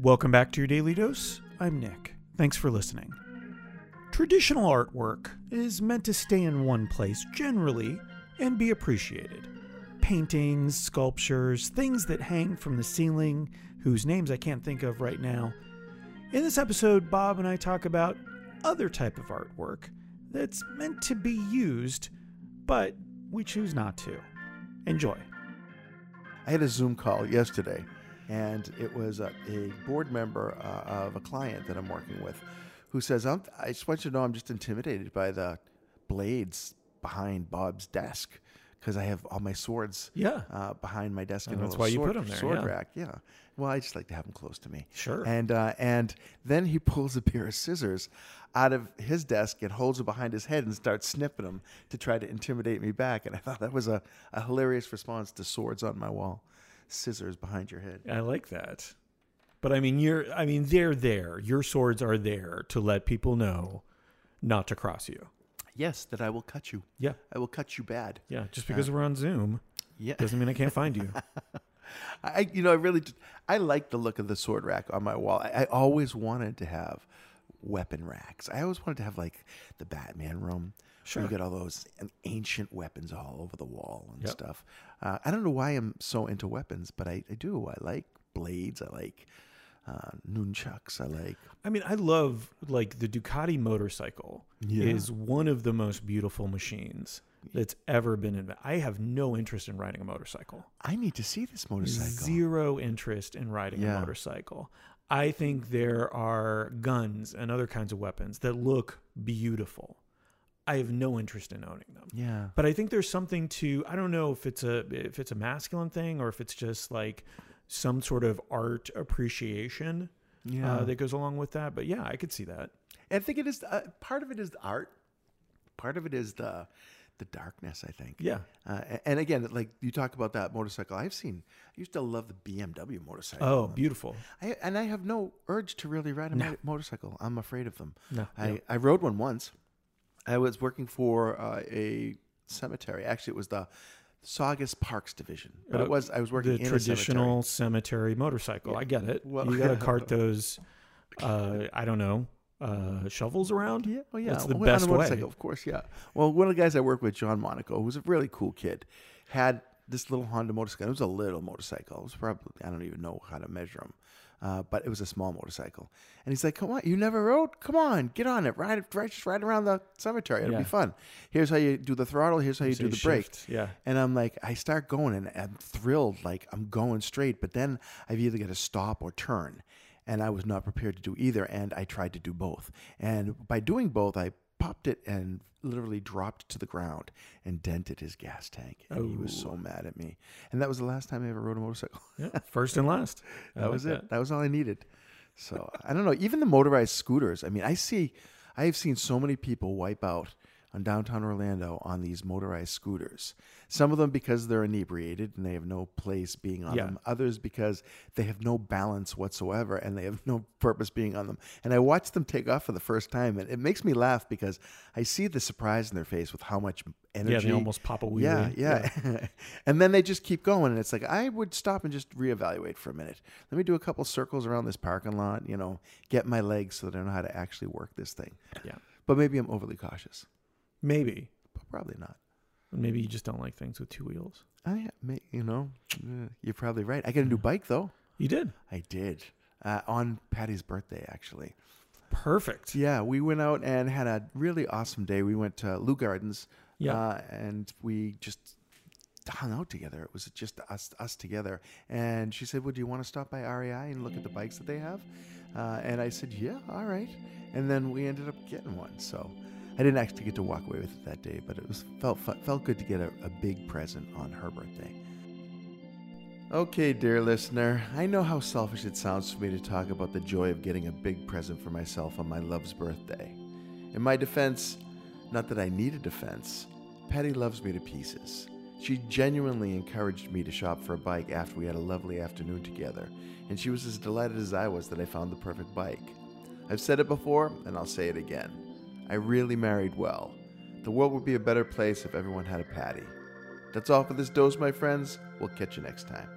Welcome back to your Daily Dose. I'm Nick. Thanks for listening. Traditional artwork is meant to stay in one place generally and be appreciated. Paintings, sculptures, things that hang from the ceiling, whose names I can't think of right now. In this episode, Bob and I talk about other type of artwork that's meant to be used, but we choose not to. Enjoy. I had a Zoom call yesterday, and it was a, a board member uh, of a client that I'm working with who says, I just want you to know I'm just intimidated by the blades behind Bob's desk because I have all my swords Yeah. uh, behind my desk Oh, in a that's why you put them there, sword yeah. rack. Yeah. Well, I just like to have them close to me. Sure. And uh, and then he pulls a pair of scissors out of his desk and holds them behind his head and starts snipping them to try to intimidate me back. And I thought that was a, a hilarious response to swords on my wall, scissors behind your head. I like that. But I mean, you're. I mean, they're there. Your swords are there to let people know not to cross you. Yes, that I will cut you. Yeah, I will cut you bad. yeah. Just because we're on Zoom Yeah. doesn't mean I can't find you. I, you know, I really, I like the look of the sword rack on my wall. I, I always wanted to have weapon racks. I always wanted to have like the Batman room. Sure. Where you get all those ancient weapons all over the wall and Yep. stuff. Uh, I don't know why I'm so into weapons, but I, I do. I like blades. I like uh, nunchucks. I like. I mean, I love like the Ducati motorcycle Yeah. is one of the most beautiful machines that's ever been invented. I have no interest in riding a motorcycle. I need to see this motorcycle. Zero interest in riding Yeah. a motorcycle. I think there are guns and other kinds of weapons that look beautiful. I have no interest in owning them. Yeah. But I think there's something to I don't know if it's a if it's a masculine thing or if it's just like some sort of art appreciation Yeah. uh, that goes along with that. But yeah, I could see that. I think it is uh, part of it is the art. Part of it is the the darkness. I think. Yeah. Uh, and again, like you talk about that motorcycle, I've seen. I used to love the BMW motorcycle. Oh, beautiful. I, and I have no urge to really ride a No. motorcycle. I'm afraid of them. No, I, no. I rode one once. I was working for uh, a cemetery. Actually, it was the Saugus Parks Division, but Uh, it was I was working The traditional cemetery. motorcycle. I get it. Well- you got to cart those. Uh, I don't know. Uh, shovels around. Yeah, oh yeah, That's the a best way. motorcycle, of course. Yeah. Well, one of the guys I worked with, John Monaco, who's a really cool kid, had this little Honda motorcycle. It was a little motorcycle. It was probably I don't even know how to measure them. Uh, but it was a small motorcycle, and he's like, "Come on, you never rode? Come on, get on it, ride, ride just ride around the cemetery. It'll Yeah. be fun. Here's how you do the throttle. Here's how you So do you the brake." Yeah. And I'm like, I start going and I'm thrilled, like I'm going straight, but then I've either got to stop or turn. And I was not prepared to do either. And I tried to do both. And by doing both, I popped it and literally dropped to the ground and dented his gas tank. And he was so mad at me. And that was the last time I ever rode a motorcycle. Yeah. First and last. That like was it. that. That was all I needed. So I don't know. Even the motorized scooters. I mean, I see, I have seen so many people wipe out on downtown Orlando on these motorized scooters. Some of them because they're inebriated and they have no place being on Yeah. them. Others because they have no balance whatsoever and they have no purpose being on them. And I watch them take off for the first time, and it makes me laugh because I see the surprise in their face with how much energy. Yeah, they almost pop a wheelie. Yeah, yeah. and then they just keep going. And it's like, I would stop and just reevaluate for a minute. Let me do a couple circles around this parking lot, you know, get my legs so that I know how to actually work this thing. Yeah. But maybe I'm overly cautious. Maybe. But probably not. Maybe you just don't like things with two wheels. I, you know, you're probably right. I got a new bike, though. You did. I did. Uh, on Patty's birthday, actually. Perfect. Yeah, we went out and had a really awesome day. We went to Leu Gardens. Yeah. Uh, and we just hung out together. It was just us us together. And she said, "Well, do you want to stop by REI and look at the bikes that they have?" Uh, and I said, "Yeah, all right." And then we ended up getting one. So I didn't actually get to walk away with it that day, but it was felt felt good to get a, a big present on her birthday. Okay, dear listener, I know how selfish it sounds for me to talk about the joy of getting a big present for myself on my love's birthday. In my defense, not that I need a defense, Patty loves me to pieces. She genuinely encouraged me to shop for a bike after we had a lovely afternoon together, and she was as delighted as I was that I found the perfect bike. I've said it before, and I'll say it again. I really married well. The world would be a better place if everyone had a Patty. That's all for this dose, my friends. We'll catch you next time.